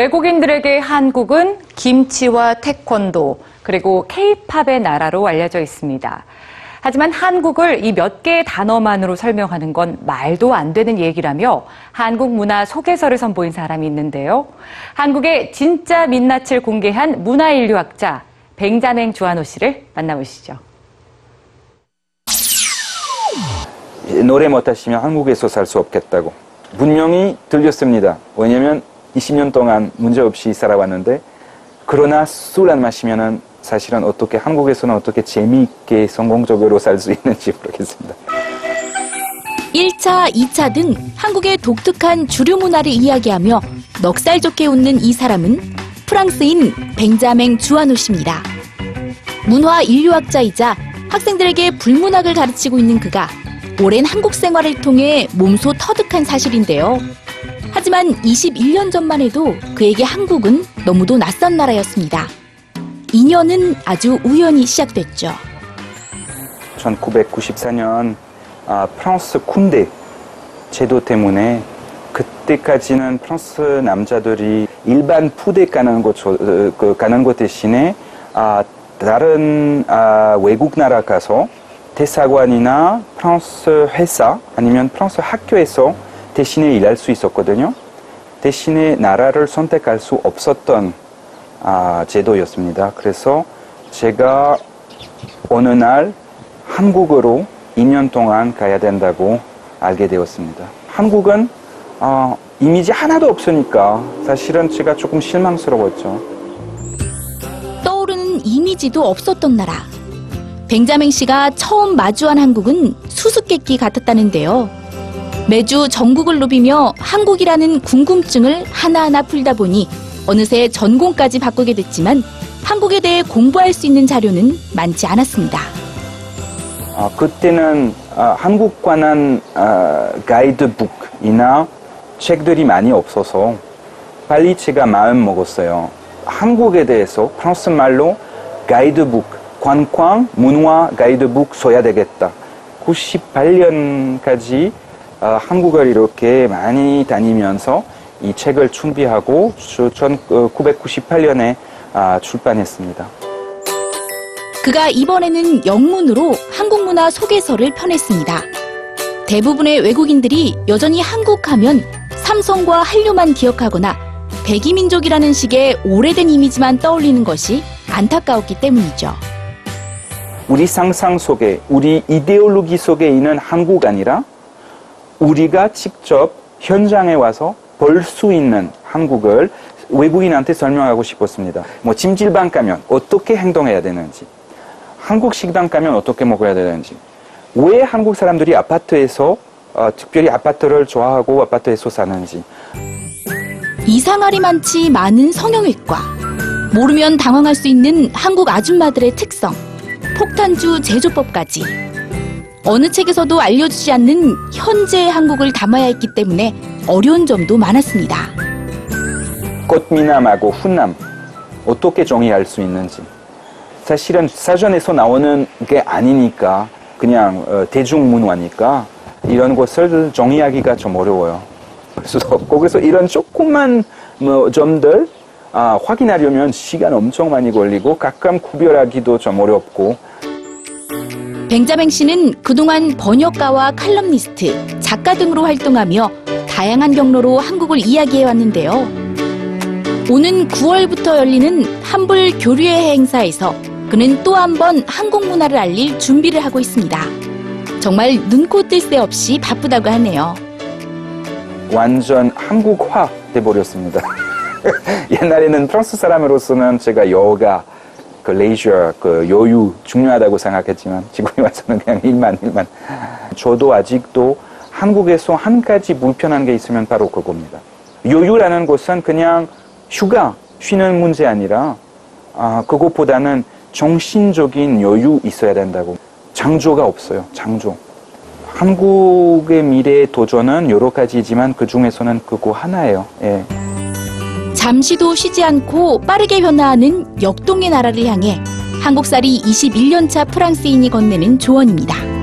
외국인들에게 한국은 김치와 태권도, 그리고 케이팝의 나라로 알려져 있습니다. 하지만 한국을 이 몇 개의 단어만으로 설명하는 건 말도 안 되는 얘기라며 한국 문화 소개서를 선보인 사람이 있는데요. 한국의 진짜 민낯을 공개한 문화인류학자 뱅자맹 주한호 씨를 만나보시죠. 노래 못하시면 한국에서 살 수 없겠다고 분명히 들렸습니다. 왜냐면 20년 동안 문제없이 살아왔는데 그러나 술 안 마시면은 사실은 어떻게 한국에서는 어떻게 재미있게 성공적으로 살 수 있는지 모르겠습니다. 1차, 2차 등 한국의 독특한 주류 문화를 이야기하며 넉살 좋게 웃는 이 사람은 프랑스인 뱅자맹 주하노 씨입니다. 문화 인류학자이자 학생들에게 불문학을 가르치고 있는 그가 오랜 한국 생활을 통해 몸소 터득한 사실인데요. 하지만 21년 전만 해도 그에게 한국은 너무도 낯선 나라였습니다. 인연은 아주 우연히 시작됐죠. 1994년 아, 프랑스 군대 제도 때문에 그때까지는 프랑스 남자들이 일반 부대 가는 것, 저- 어, 그 가는 것 대신에 아, 다른 아, 외국 나라 가서 대사관이나 프랑스 회사 아니면 프랑스 학교에서 대신에 일할 수 있었거든요. 대신에 나라를 선택할 수 없었던 아, 제도였습니다. 그래서 제가 어느 날 한국으로 2년 동안 가야 된다고 알게 되었습니다. 한국은 어, 이미지 하나도 없으니까 사실은 제가 조금 실망스러웠죠. 떠오르는 이미지도 없었던 나라. 뱅자맹 씨가 처음 마주한 한국은 수수께끼 같았다는데요. 매주 전국을 누비며 한국이라는 궁금증을 하나하나 풀다 보니 어느새 전공까지 바꾸게 됐지만 한국에 대해 공부할 수 있는 자료는 많지 않았습니다. 어, 그때는 어, 한국 관한 어, 가이드북이나 책들이 많이 없어서 빨리 제가 마음 먹었어요. 한국에 대해서 프랑스 말로 가이드북, 관광, 문화 가이드북 써야 되겠다. 98년까지 어, 한국을 이렇게 많이 다니면서 이 책을 준비하고 1998년에 아, 출판했습니다. 그가 이번에는 영문으로 한국 문화 소개서를 펴냈습니다. 대부분의 외국인들이 여전히 한국 하면 삼성과 한류만 기억하거나 백이민족이라는 식의 오래된 이미지만 떠올리는 것이 안타까웠기 때문이죠. 우리 상상 속에, 우리 이데올로기 속에 있는 한국 아니라 우리가 직접 현장에 와서 볼 수 있는 한국을 외국인한테 설명하고 싶었습니다. 뭐 찜질방 가면 어떻게 행동해야 되는지, 한국 식당 가면 어떻게 먹어야 되는지, 왜 한국 사람들이 아파트에서 어, 특별히 아파트를 좋아하고 아파트에서 사는지, 이상하리 많지 많은 성형외과. 모르면 당황할 수 있는 한국 아줌마들의 특성. 폭탄주 제조법까지. 어느 책에서도 알려주지 않는 현재의 한국을 담아야 했기 때문에 어려운 점도 많았습니다. 꽃미남하고 훈남 어떻게 정의할 수 있는지 사실은 사전에서 나오는 게 아니니까 그냥 어, 대중문화니까 이런 것을 정의하기가 좀 어려워요. 그래서 거기서 이런 조그만 뭐 점들 아, 확인하려면 시간 엄청 많이 걸리고 가끔 구별하기도 좀 어렵고 뱅자맹 씨는 그동안 번역가와 칼럼니스트, 작가 등으로 활동하며 다양한 경로로 한국을 이야기해 왔는데요. 오는 9월부터 열리는 한불 교류회 행사에서 그는 또 한 번 한국 문화를 알릴 준비를 하고 있습니다. 정말 눈코 뜰 새 없이 바쁘다고 하네요. 완전 한국화 돼버렸습니다. 옛날에는 프랑스 사람으로서는 제가 여가, 그 레이저, 그 여유 중요하다고 생각했지만 지금에 와서는 그냥 일만 일만. 저도 아직도 한국에서 한 가지 불편한 게 있으면 바로 그겁니다. 여유라는 것은 그냥 휴가, 쉬는 문제 아니라 아, 그것보다는 정신적인 여유 있어야 된다고. 장조가 없어요. 장조. 한국의 미래의 도전은 여러 가지지만 그 중에서는 그거 하나예요. 예. 잠시도 쉬지 않고 빠르게 변화하는 역동의 나라를 향해 한국살이 21년차 프랑스인이 건네는 조언입니다.